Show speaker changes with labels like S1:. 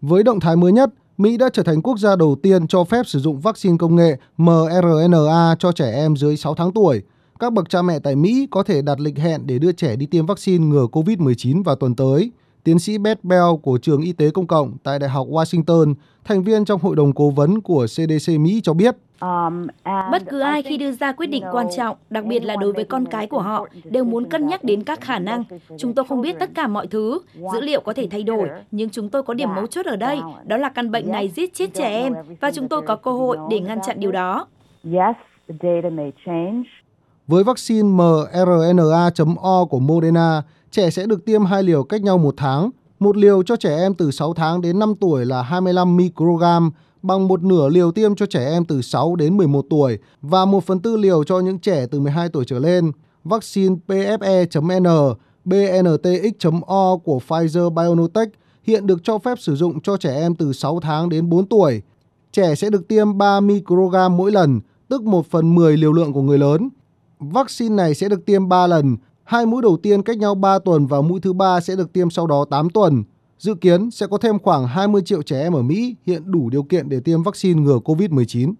S1: Với động thái mới nhất, Mỹ đã trở thành quốc gia đầu tiên cho phép sử dụng vaccine công nghệ mRNA cho trẻ em dưới 6 tháng tuổi. Các bậc cha mẹ tại Mỹ có thể đặt lịch hẹn để đưa trẻ đi tiêm vaccine ngừa COVID-19 vào tuần tới. Tiến sĩ Beth Bell của Trường Y tế Công cộng tại Đại học Washington, thành viên trong hội đồng cố vấn của CDC Mỹ cho biết.
S2: Bất cứ ai khi đưa ra quyết định quan trọng, đặc biệt là đối với con cái của họ, đều muốn cân nhắc đến các khả năng. Chúng tôi không biết tất cả mọi thứ, dữ liệu có thể thay đổi, nhưng chúng tôi có điểm mấu chốt ở đây, đó là căn bệnh này giết chết trẻ em và chúng tôi có cơ hội để ngăn chặn điều đó.
S1: Với vaccine mRNA.O của Moderna, trẻ sẽ được tiêm hai liều cách nhau một tháng. Một liều cho trẻ em từ 6 tháng đến 5 tuổi là 25 microgram, bằng một nửa liều tiêm cho trẻ em từ 6 đến 11 tuổi và 1 phần tư liều cho những trẻ từ 12 tuổi trở lên. Vaccine PFE.N, BNTX.O của Pfizer BioNTech hiện được cho phép sử dụng cho trẻ em từ 6 tháng đến 4 tuổi. Trẻ sẽ được tiêm 3 microgram mỗi lần, tức 1 phần 10 liều lượng của người lớn. Vaccine này sẽ được tiêm 3 lần, hai mũi đầu tiên cách nhau 3 tuần và mũi thứ ba sẽ được tiêm sau đó 8 tuần. Dự kiến sẽ có thêm khoảng 20 triệu trẻ em ở Mỹ hiện đủ điều kiện để tiêm vaccine ngừa COVID-19.